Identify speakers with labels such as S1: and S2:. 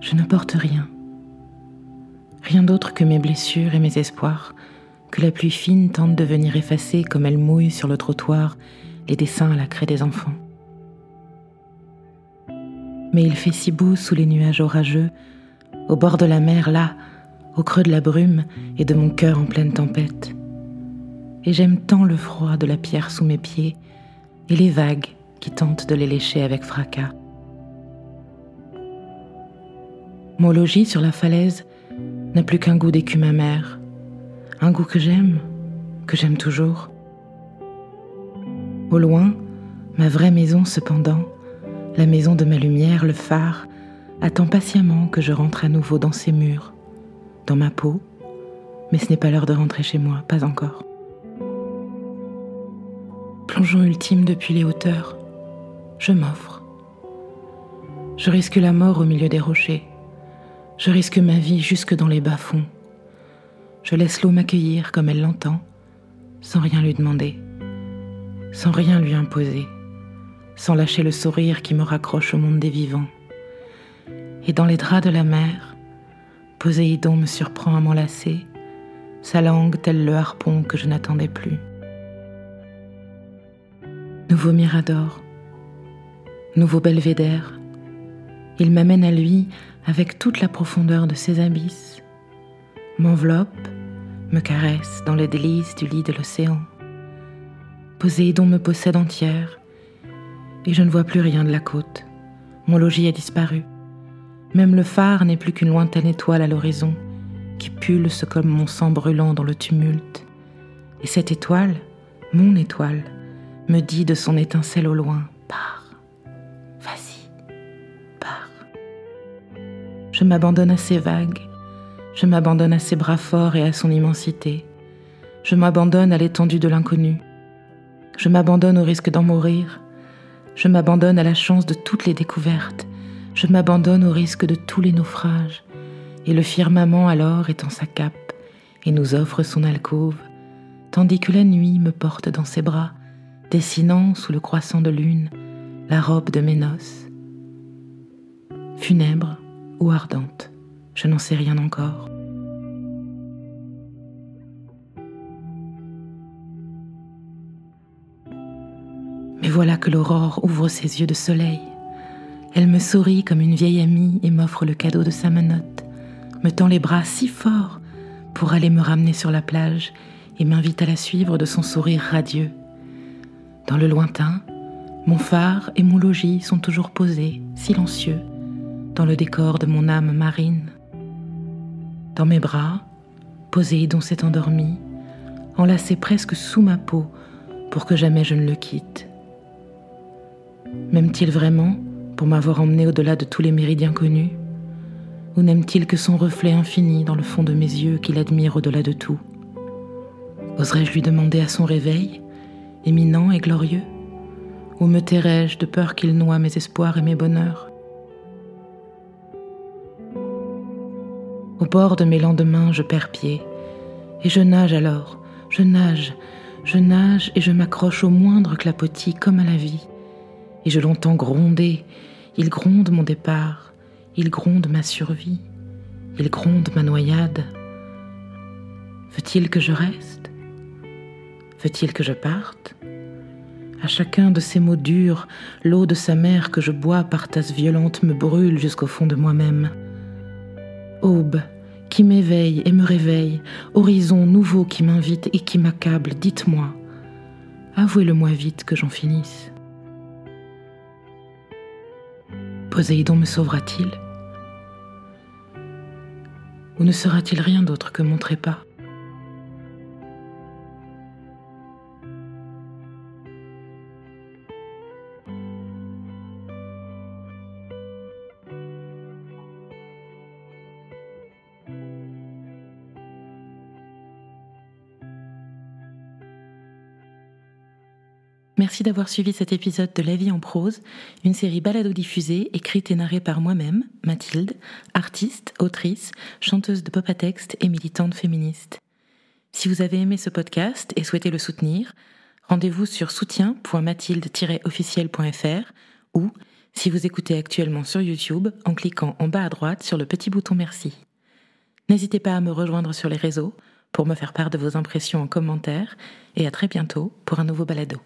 S1: Je ne porte rien. Rien d'autre que mes blessures et mes espoirs, que la pluie fine tente de venir effacer comme elle mouille sur le trottoir les dessins à la craie des enfants. Mais il fait si beau sous les nuages orageux, au bord de la mer, là, au creux de la brume et de mon cœur en pleine tempête. Et j'aime tant le froid de la pierre sous mes pieds et les vagues qui tentent de les lécher avec fracas. Mon logis sur la falaise n'a plus qu'un goût d'écume amère, un goût que j'aime, que j'aime toujours. Au loin, ma vraie maison cependant, la maison de ma lumière, le phare, attend patiemment que je rentre à nouveau dans ses murs, dans ma peau, mais ce n'est pas l'heure de rentrer chez moi, pas encore. Plongeon ultime depuis les hauteurs, je m'offre. Je risque la mort au milieu des rochers, je risque ma vie jusque dans les bas-fonds. Je laisse l'eau m'accueillir comme elle l'entend, sans rien lui demander, sans rien lui imposer, sans lâcher le sourire qui me raccroche au monde des vivants. Et dans les draps de la mer, Poséidon me surprend à m'enlacer, sa langue telle le harpon que je n'attendais plus. Nouveau Mirador, nouveau belvédère, il m'amène à lui avec toute la profondeur de ses abysses, m'enveloppe, me caresse dans les délices du lit de l'océan. Poséidon me possède entière, et je ne vois plus rien de la côte. Mon logis a disparu. Même le phare n'est plus qu'une lointaine étoile à l'horizon, qui pulse comme mon sang brûlant dans le tumulte. Et cette étoile, mon étoile, me dit de son étincelle au loin, Je m'abandonne à ses vagues, je m'abandonne à ses bras forts et à son immensité. Je m'abandonne à l'étendue de l'inconnu. Je m'abandonne au risque d'en mourir. Je m'abandonne à la chance de toutes les découvertes. Je m'abandonne au risque de tous les naufrages. Et le firmament alors étend sa cape et nous offre son alcôve, tandis que la nuit me porte dans ses bras, dessinant sous le croissant de lune la robe de mes noces. Funèbre, ou ardente, je n'en sais rien encore. Mais voilà que l'aurore ouvre ses yeux de soleil. Elle me sourit comme une vieille amie et m'offre le cadeau de sa menotte, me tend les bras si fort pour aller me ramener sur la plage et m'invite à la suivre de son sourire radieux. Dans le lointain, mon phare et mon logis sont toujours posés, silencieux, dans le décor de mon âme marine. Dans mes bras, Poséidon s'est endormi, enlacé presque sous ma peau pour que jamais je ne le quitte. M'aime-t-il vraiment pour m'avoir emmené au-delà de tous les méridiens connus? Ou n'aime-t-il que son reflet infini dans le fond de mes yeux qu'il admire au-delà de tout? Oserais-je lui demander à son réveil, éminent et glorieux? Ou me tairais-je de peur qu'il noie mes espoirs et mes bonheurs? Bord de mes lendemains, je perds pied. Et je nage alors, je nage, je nage et je m'accroche au moindre clapotis comme à la vie. Et je l'entends gronder. Il gronde mon départ, il gronde ma survie, il gronde ma noyade. Veut-il que je reste? Veut-il que je parte? À chacun de ces mots durs, l'eau de sa mère que je bois par tasses violentes me brûle jusqu'au fond de moi-même. Aube qui m'éveille et me réveille, horizon nouveau qui m'invite et qui m'accable, dites-moi, avouez-le-moi vite que j'en finisse. Poséidon me sauvera-t-il? Ou ne sera-t-il rien d'autre que mon trépas? Merci d'avoir suivi cet épisode de La vie en prose, une série balado-diffusée, écrite et narrée par moi-même, Mathilde, artiste, autrice, chanteuse de pop à texte et militante féministe. Si vous avez aimé ce podcast et souhaitez le soutenir, rendez-vous sur soutien.mathilde-officiel.fr ou si vous écoutez actuellement sur YouTube en cliquant en bas à droite sur le petit bouton merci. N'hésitez pas à me rejoindre sur les réseaux pour me faire part de vos impressions en commentaire et à très bientôt pour un nouveau balado.